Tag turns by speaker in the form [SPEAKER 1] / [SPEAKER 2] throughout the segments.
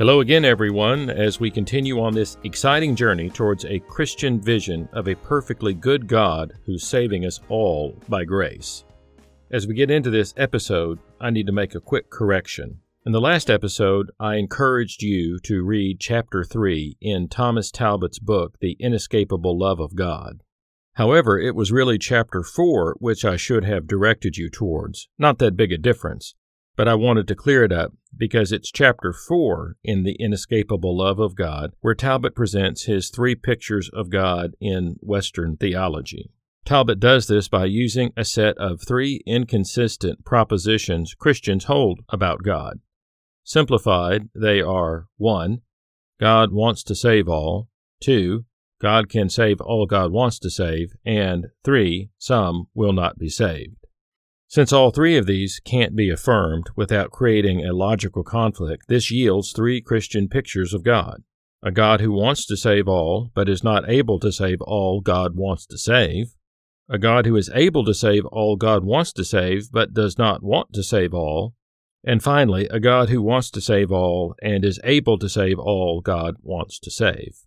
[SPEAKER 1] Hello again, everyone, as we continue on this exciting journey towards a Christian vision of a perfectly good God who's saving us all by grace. As we get into this episode, I need to make a quick correction. In the last episode, I encouraged you to read chapter 3 in Thomas Talbott's book, The Inescapable Love of God. However, it was really chapter 4 which I should have directed you towards. Not that big a difference, but I wanted to clear it up because it's chapter 4 in The Inescapable Love of God where Talbott presents his three pictures of God in Western theology. Talbott does this by using a set of three inconsistent propositions Christians hold about God. Simplified, they are 1. God wants to save all, 2. God can save all God wants to save, and 3. Some will not be saved. Since all three of these can't be affirmed without creating a logical conflict, this yields three Christian pictures of God. A God who wants to save all, but is not able to save all God wants to save, a God who is able to save all God wants to save, but does not want to save all, and finally, a God who wants to save all and is able to save all God wants to save.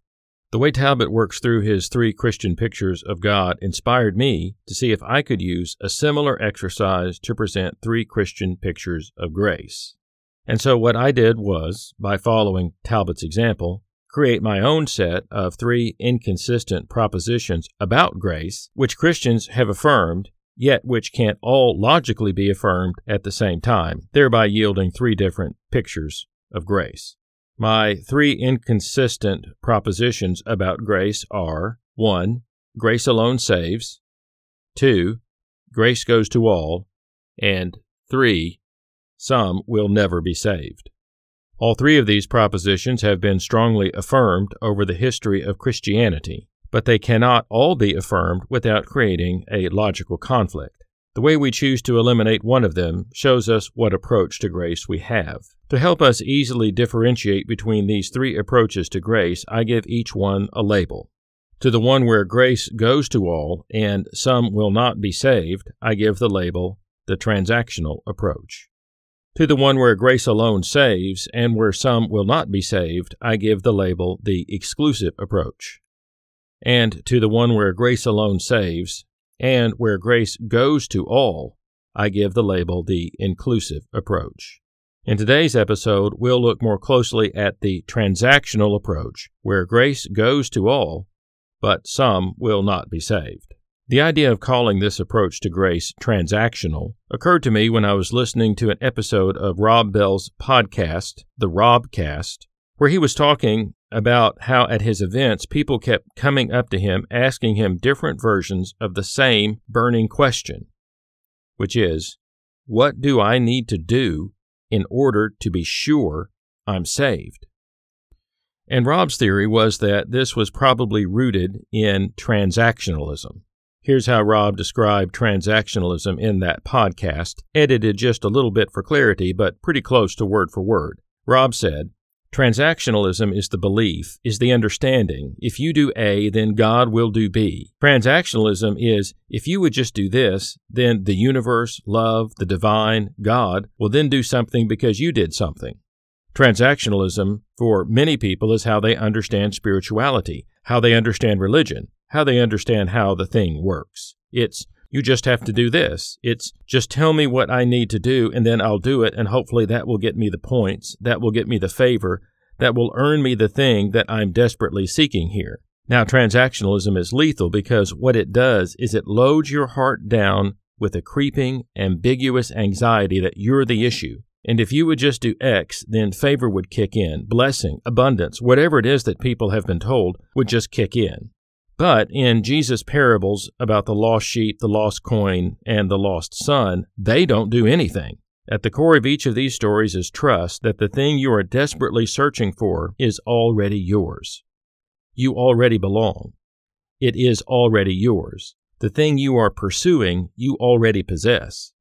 [SPEAKER 1] The way Talbott works through his three Christian pictures of God inspired me to see if I could use a similar exercise to present three Christian pictures of grace. And so what I did was, by following Talbott's example, create my own set of three inconsistent propositions about grace, which Christians have affirmed, yet which can't all logically be affirmed at the same time, thereby yielding three different pictures of grace. My three inconsistent propositions about grace are 1. Grace alone saves, 2. Grace goes to all, and 3. Some will never be saved. All three of these propositions have been strongly affirmed over the history of Christianity, but they cannot all be affirmed without creating a logical conflict. The way we choose to eliminate one of them shows us what approach to grace we have. To help us easily differentiate between these three approaches to grace, I give each one a label. To the one where grace goes to all and some will not be saved, I give the label the transactional approach. To the one where grace alone saves and where some will not be saved, I give the label the exclusive approach. And to the one where grace alone saves and where grace goes to all, I give the label the inclusive approach. In today's episode, we'll look more closely at the transactional approach, where grace goes to all, but some will not be saved. The idea of calling this approach to grace transactional occurred to me when I was listening to an episode of Rob Bell's podcast, The Robcast, where he was talking about how at his events people kept coming up to him asking him different versions of the same burning question, which is, What do I need to do in order to be sure I'm saved? And Rob's theory was that this was probably rooted in transactionalism. Here's how Rob described transactionalism in that podcast, edited just a little bit for clarity, but pretty close to word for word. Rob said, Transactionalism is the belief, is the understanding. If you do A, then God will do B. Transactionalism is if you would just do this, then the universe, love, the divine, God will then do something because you did something. Transactionalism, for many people, is how they understand spirituality, how they understand religion, how they understand how the thing works. It's you just have to do this. It's just tell me what I need to do and then I'll do it and hopefully that will get me the points, that will get me the favor, that will earn me the thing that I'm desperately seeking here. Now, transactionalism is lethal because what it does is it loads your heart down with a creeping, ambiguous anxiety that you're the issue. And if you would just do X, then favor would kick in, blessing, abundance, whatever it is that people have been told would just kick in. But in Jesus' parables about the lost sheep, the lost coin, and the lost son, they don't do anything. At the core of each of these stories is trust that the thing you are desperately searching for is already yours. You already belong. It is already yours. The thing you are pursuing, you already possess.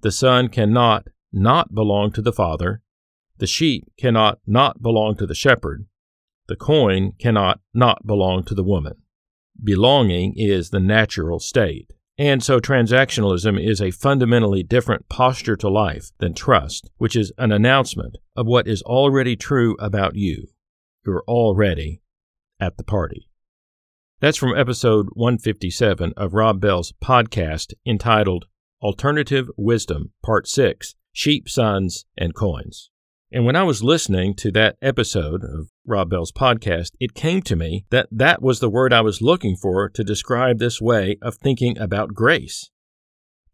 [SPEAKER 1] The Son cannot not belong to the Father. The sheep cannot not belong to the shepherd. The coin cannot not belong to the woman. Belonging is the natural state. And so transactionalism is a fundamentally different posture to life than trust, which is an announcement of what is already true about you. You're already at the party. That's from episode 157 of Rob Bell's podcast entitled Alternative Wisdom, Part 6 Sheep, Sons, and Coins. And when I was listening to that episode of Rob Bell's podcast, it came to me that that was the word I was looking for to describe this way of thinking about grace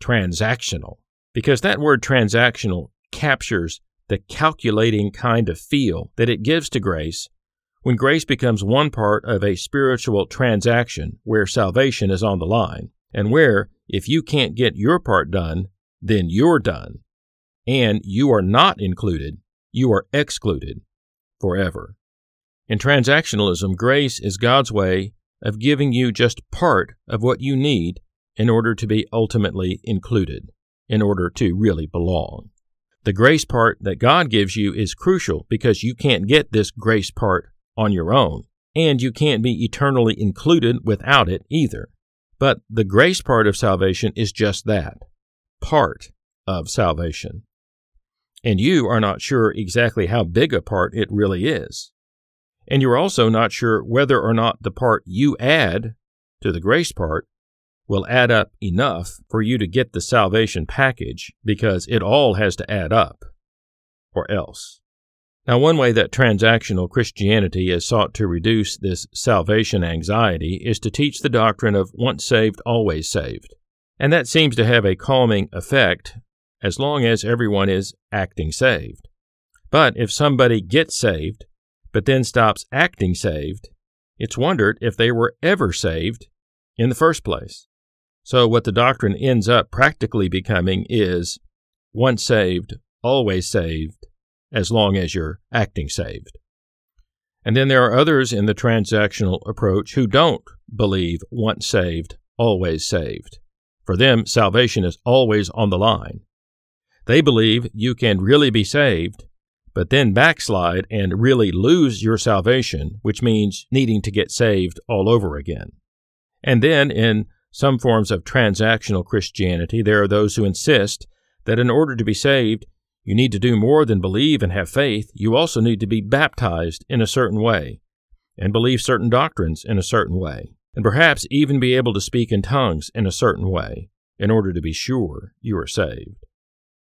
[SPEAKER 1] transactional. Because that word transactional captures the calculating kind of feel that it gives to grace when grace becomes one part of a spiritual transaction where salvation is on the line, and where, if you can't get your part done, then you're done, and you are not included you are excluded forever. In transactionalism, grace is God's way of giving you just part of what you need in order to be ultimately included, in order to really belong. The grace part that God gives you is crucial because you can't get this grace part on your own, and you can't be eternally included without it either. But the grace part of salvation is just that part of salvation and you are not sure exactly how big a part it really is. And you're also not sure whether or not the part you add to the grace part will add up enough for you to get the salvation package because it all has to add up, or else. Now, one way that transactional Christianity has sought to reduce this salvation anxiety is to teach the doctrine of once saved, always saved. And that seems to have a calming effect as long as everyone is acting saved. But if somebody gets saved, but then stops acting saved, it's wondered if they were ever saved in the first place. So, what the doctrine ends up practically becoming is once saved, always saved, as long as you're acting saved. And then there are others in the transactional approach who don't believe once saved, always saved. For them, salvation is always on the line. They believe you can really be saved, but then backslide and really lose your salvation, which means needing to get saved all over again. And then in some forms of transactional Christianity, there are those who insist that in order to be saved, you need to do more than believe and have faith. You also need to be baptized in a certain way and believe certain doctrines in a certain way, and perhaps even be able to speak in tongues in a certain way in order to be sure you are saved.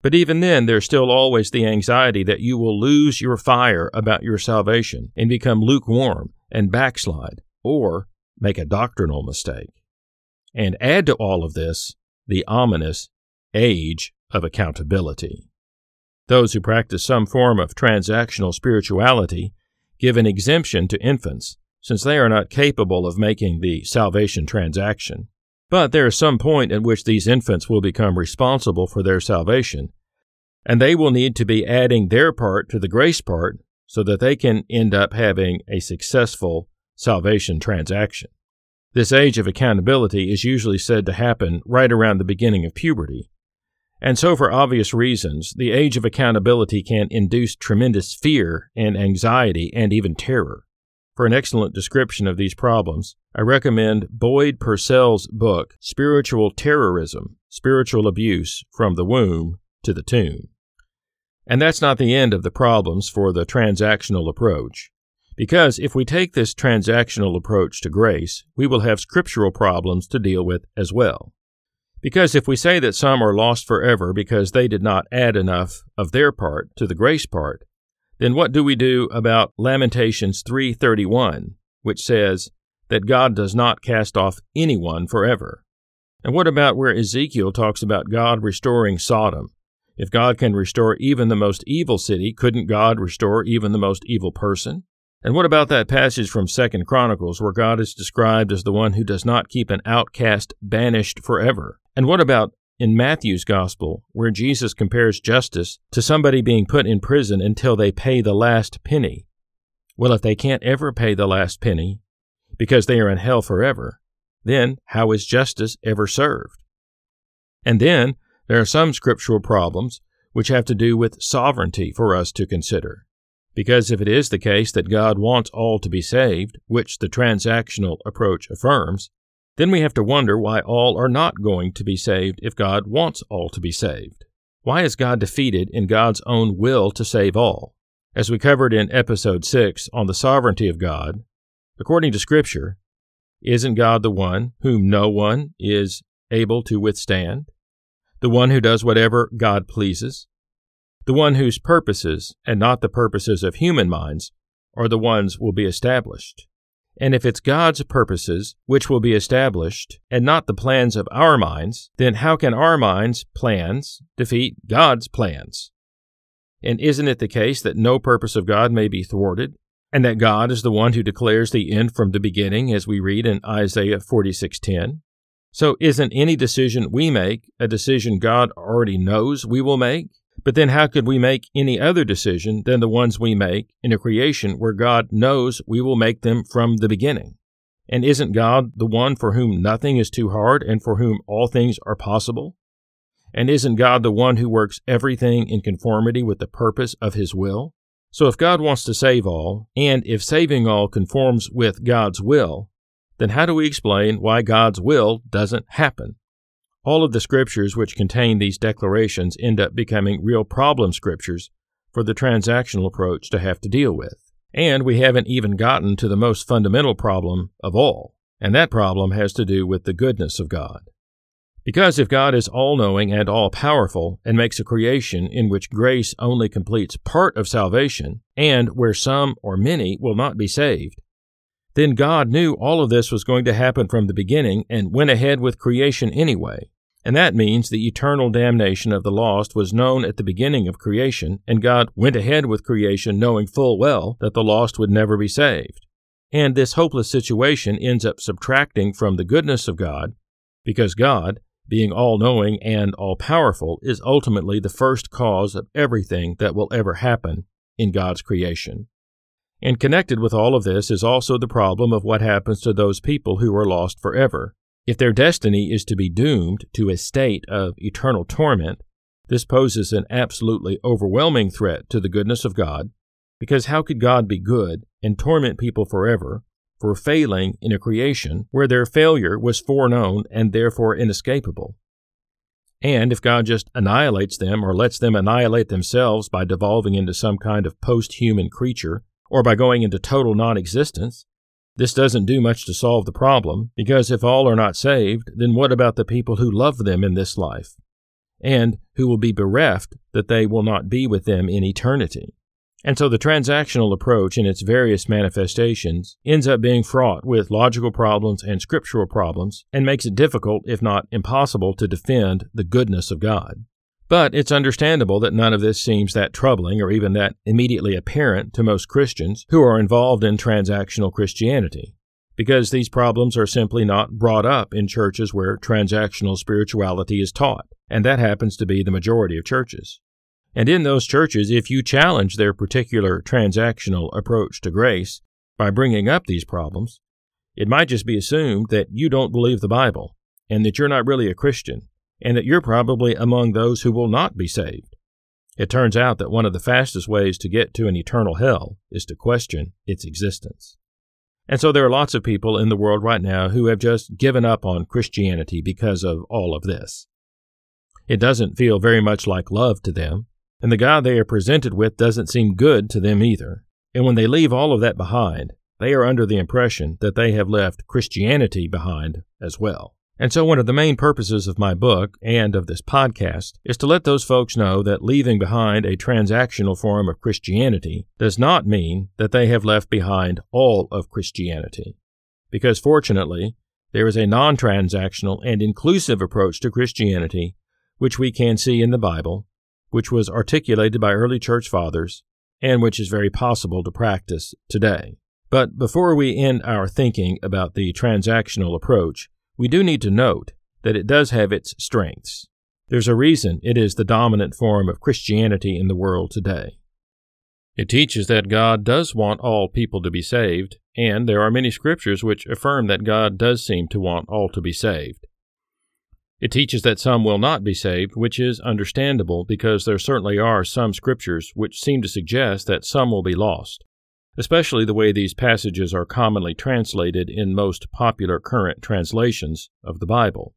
[SPEAKER 1] But even then, there's still always the anxiety that you will lose your fire about your salvation and become lukewarm and backslide, or make a doctrinal mistake. And add to all of this the ominous age of accountability. Those who practice some form of transactional spirituality give an exemption to infants, since they are not capable of making the salvation transaction. But there is some point at which these infants will become responsible for their salvation, and they will need to be adding their part to the grace part so that they can end up having a successful salvation transaction. This age of accountability is usually said to happen right around the beginning of puberty. And so, for obvious reasons, the age of accountability can induce tremendous fear and anxiety and even terror. For an excellent description of these problems, I recommend Boyd Purcell's book, Spiritual Terrorism Spiritual Abuse from the Womb to the Tomb. And that's not the end of the problems for the transactional approach. Because if we take this transactional approach to grace, we will have scriptural problems to deal with as well. Because if we say that some are lost forever because they did not add enough of their part to the grace part, then what do we do about Lamentations 3:31, which says that God does not cast off anyone forever? And what about where Ezekiel talks about God restoring Sodom? If God can restore even the most evil city, couldn't God restore even the most evil person? And what about that passage from Second Chronicles where God is described as the one who does not keep an outcast banished forever? And what about in Matthew's Gospel, where Jesus compares justice to somebody being put in prison until they pay the last penny. Well, if they can't ever pay the last penny because they are in hell forever, then how is justice ever served? And then there are some scriptural problems which have to do with sovereignty for us to consider. Because if it is the case that God wants all to be saved, which the transactional approach affirms, then we have to wonder why all are not going to be saved if God wants all to be saved. Why is God defeated in God's own will to save all? As we covered in episode 6 on the sovereignty of God, according to Scripture, isn't God the one whom no one is able to withstand? The one who does whatever God pleases? The one whose purposes, and not the purposes of human minds, are the ones will be established? And if it's God's purposes which will be established, and not the plans of our minds, then how can our minds' plans defeat God's plans? And isn't it the case that no purpose of God may be thwarted, and that God is the one who declares the end from the beginning, as we read in Isaiah 46:10? So isn't any decision we make a decision God already knows we will make? But then how could we make any other decision than the ones we make in a creation where God knows we will make them from the beginning? And isn't God the one for whom nothing is too hard and for whom all things are possible? And isn't God the one who works everything in conformity with the purpose of His will? So if God wants to save all, and if saving all conforms with God's will, then how do we explain why God's will doesn't happen? All of the scriptures which contain these declarations end up becoming real problem scriptures for the transactional approach to have to deal with. And we haven't even gotten to the most fundamental problem of all, and that problem has to do with the goodness of God. Because if God is all knowing and all powerful and makes a creation in which grace only completes part of salvation, and where some or many will not be saved, then God knew all of this was going to happen from the beginning and went ahead with creation anyway. And that means the eternal damnation of the lost was known at the beginning of creation, and God went ahead with creation knowing full well that the lost would never be saved. And this hopeless situation ends up subtracting from the goodness of God, because God, being all knowing and all powerful, is ultimately the first cause of everything that will ever happen in God's creation. And connected with all of this is also the problem of what happens to those people who are lost forever. If their destiny is to be doomed to a state of eternal torment, this poses an absolutely overwhelming threat to the goodness of God, because how could God be good and torment people forever for failing in a creation where their failure was foreknown and therefore inescapable? And if God just annihilates them or lets them annihilate themselves by devolving into some kind of post human creature or by going into total non existence, this doesn't do much to solve the problem, because if all are not saved, then what about the people who love them in this life, and who will be bereft that they will not be with them in eternity? And so the transactional approach in its various manifestations ends up being fraught with logical problems and scriptural problems, and makes it difficult, if not impossible, to defend the goodness of God. But it's understandable that none of this seems that troubling or even that immediately apparent to most Christians who are involved in transactional Christianity, because these problems are simply not brought up in churches where transactional spirituality is taught, and that happens to be the majority of churches. And in those churches, if you challenge their particular transactional approach to grace by bringing up these problems, it might just be assumed that you don't believe the Bible and that you're not really a Christian and that you're probably among those who will not be saved. It turns out that one of the fastest ways to get to an eternal hell is to question its existence. And so there are lots of people in the world right now who have just given up on Christianity because of all of this. It doesn't feel very much like love to them, and the God they are presented with doesn't seem good to them either. And when they leave all of that behind, they are under the impression that they have left Christianity behind as well. And so, one of the main purposes of my book and of this podcast is to let those folks know that leaving behind a transactional form of Christianity does not mean that they have left behind all of Christianity. Because fortunately, there is a non transactional and inclusive approach to Christianity, which we can see in the Bible, which was articulated by early church fathers, and which is very possible to practice today. But before we end our thinking about the transactional approach, we do need to note that it does have its strengths. There's a reason it is the dominant form of Christianity in the world today. It teaches that God does want all people to be saved, and there are many scriptures which affirm that God does seem to want all to be saved. It teaches that some will not be saved, which is understandable because there certainly are some scriptures which seem to suggest that some will be lost, especially the way these passages are commonly translated in most popular current translations of the Bible.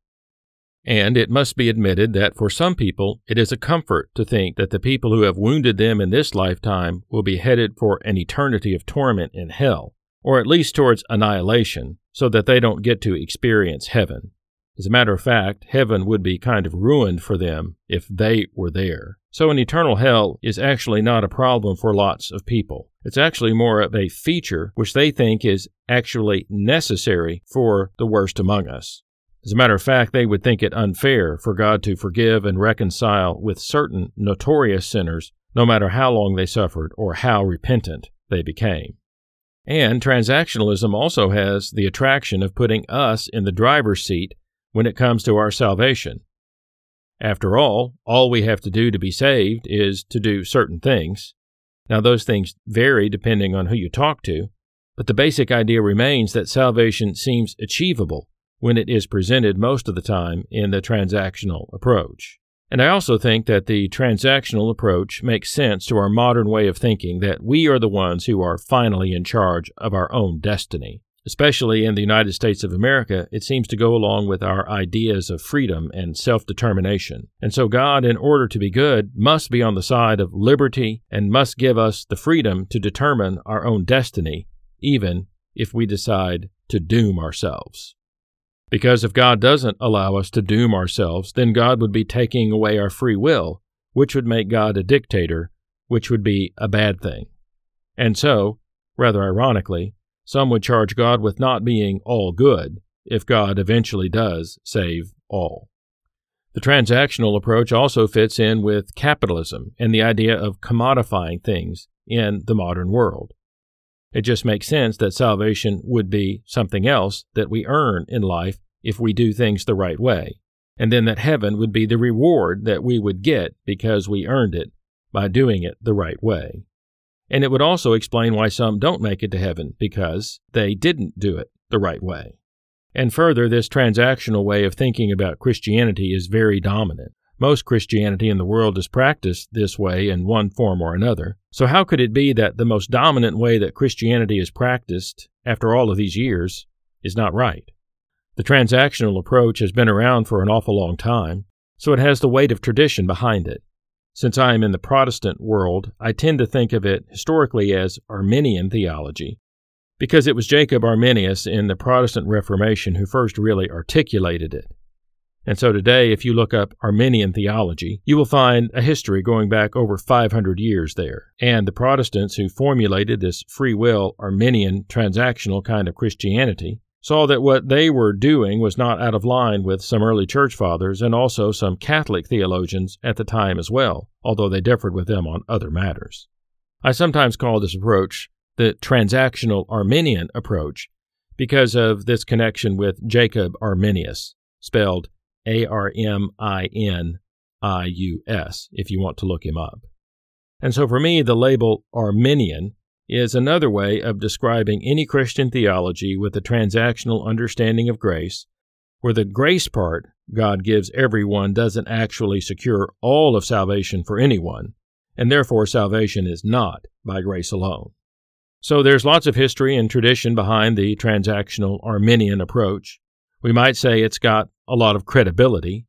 [SPEAKER 1] And it must be admitted that for some people it is a comfort to think that the people who have wounded them in this lifetime will be headed for an eternity of torment in hell, or at least towards annihilation, so that they don't get to experience heaven. As a matter of fact, heaven would be kind of ruined for them if they were there. So, an eternal hell is actually not a problem for lots of people. It's actually more of a feature which they think is actually necessary for the worst among us. As a matter of fact, they would think it unfair for God to forgive and reconcile with certain notorious sinners, no matter how long they suffered or how repentant they became. And transactionalism also has the attraction of putting us in the driver's seat when it comes to our salvation. After all, all we have to do to be saved is to do certain things. Now, those things vary depending on who you talk to, but the basic idea remains that salvation seems achievable when it is presented most of the time in the transactional approach. And I also think that the transactional approach makes sense to our modern way of thinking that we are the ones who are finally in charge of our own destiny. Especially in the United States of America, it seems to go along with our ideas of freedom and self determination. And so, God, in order to be good, must be on the side of liberty and must give us the freedom to determine our own destiny, even if we decide to doom ourselves. Because if God doesn't allow us to doom ourselves, then God would be taking away our free will, which would make God a dictator, which would be a bad thing. And so, rather ironically, some would charge God with not being all good if God eventually does save all. The transactional approach also fits in with capitalism and the idea of commodifying things in the modern world. It just makes sense that salvation would be something else that we earn in life if we do things the right way, and then that heaven would be the reward that we would get because we earned it by doing it the right way. And it would also explain why some don't make it to heaven, because they didn't do it the right way. And further, this transactional way of thinking about Christianity is very dominant. Most Christianity in the world is practiced this way in one form or another. So, how could it be that the most dominant way that Christianity is practiced, after all of these years, is not right? The transactional approach has been around for an awful long time, so it has the weight of tradition behind it. Since I am in the Protestant world, I tend to think of it historically as Arminian theology, because it was Jacob Arminius in the Protestant Reformation who first really articulated it. And so today, if you look up Arminian theology, you will find a history going back over 500 years there. And the Protestants who formulated this free will Arminian transactional kind of Christianity saw that what they were doing was not out of line with some early church fathers and also some Catholic theologians at the time as well, although they differed with them on other matters. I sometimes call this approach the transactional Arminian approach because of this connection with Jacob Arminius, spelled A R M I N I U S, if you want to look him up. And so for me, the label Arminian is another way of describing any Christian theology with a transactional understanding of grace, where the grace part God gives everyone doesn't actually secure all of salvation for anyone, and therefore salvation is not by grace alone. So there's lots of history and tradition behind the transactional Arminian approach. We might say it's got a lot of credibility,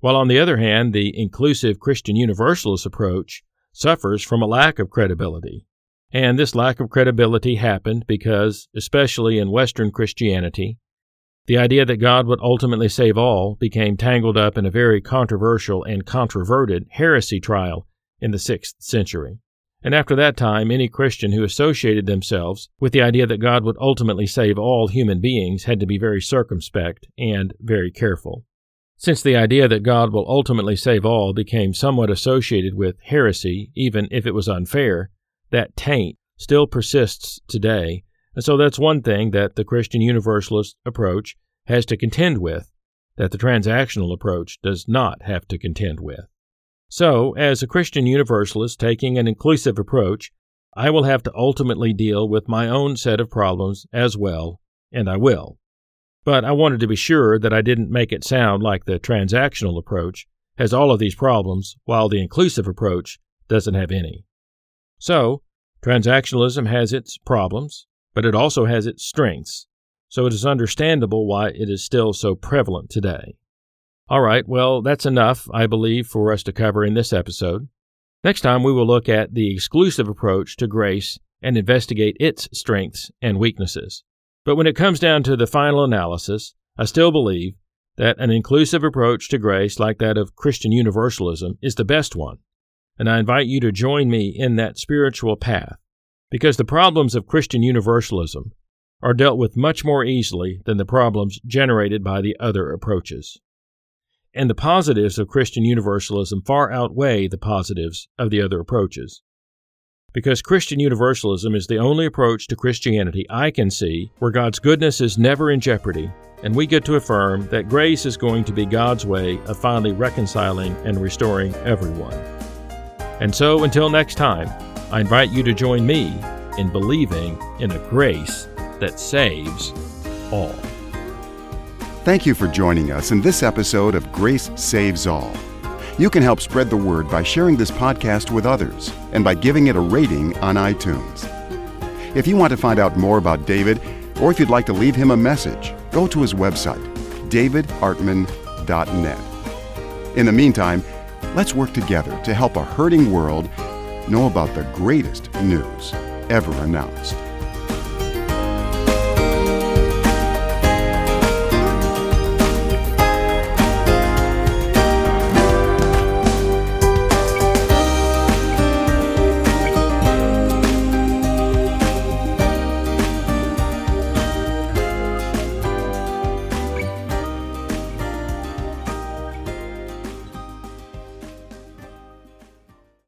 [SPEAKER 1] while on the other hand, the inclusive Christian Universalist approach suffers from a lack of credibility. And this lack of credibility happened because, especially in Western Christianity, the idea that God would ultimately save all became tangled up in a very controversial and controverted heresy trial in the 6th century. And after that time, any Christian who associated themselves with the idea that God would ultimately save all human beings had to be very circumspect and very careful. Since the idea that God will ultimately save all became somewhat associated with heresy, even if it was unfair, that taint still persists today. And so that's one thing that the Christian Universalist approach has to contend with that the transactional approach does not have to contend with. So, as a Christian Universalist taking an inclusive approach, I will have to ultimately deal with my own set of problems as well, and I will. But I wanted to be sure that I didn't make it sound like the transactional approach has all of these problems, while the inclusive approach doesn't have any. So, transactionalism has its problems, but it also has its strengths, so it is understandable why it is still so prevalent today. All right, well, that's enough, I believe, for us to cover in this episode. Next time, we will look at the exclusive approach to grace and investigate its strengths and weaknesses. But when it comes down to the final analysis, I still believe that an inclusive approach to grace like that of Christian Universalism is the best one. And I invite you to join me in that spiritual path, because the problems of Christian Universalism are dealt with much more easily than the problems generated by the other approaches. And the positives of Christian Universalism far outweigh the positives of the other approaches. Because Christian Universalism is the only approach to Christianity I can see where God's goodness is never in jeopardy, and we get to affirm that grace is going to be God's way of finally reconciling and restoring everyone. And so, until next time, I invite you to join me in believing in a grace that saves all.
[SPEAKER 2] Thank you for joining us in this episode of Grace Saves All. You can help spread the word by sharing this podcast with others and by giving it a rating on iTunes. If you want to find out more about David, or if you'd like to leave him a message, go to his website, davidartman.net. In the meantime, let's work together to help a hurting world know about the greatest news ever announced.